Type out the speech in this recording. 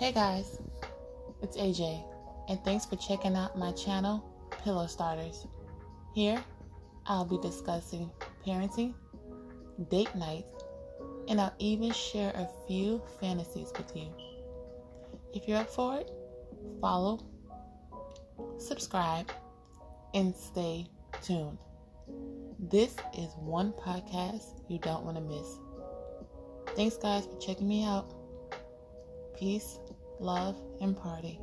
Hey guys, it's AJ, and thanks for checking out my channel, Pillow Starters. Here, I'll be discussing parenting, date nights, and I'll even share a few fantasies with you. If you're up for it, follow, subscribe, and stay tuned. This is one podcast you don't want to miss. Thanks, guys, for checking me out. Peace, love, and party.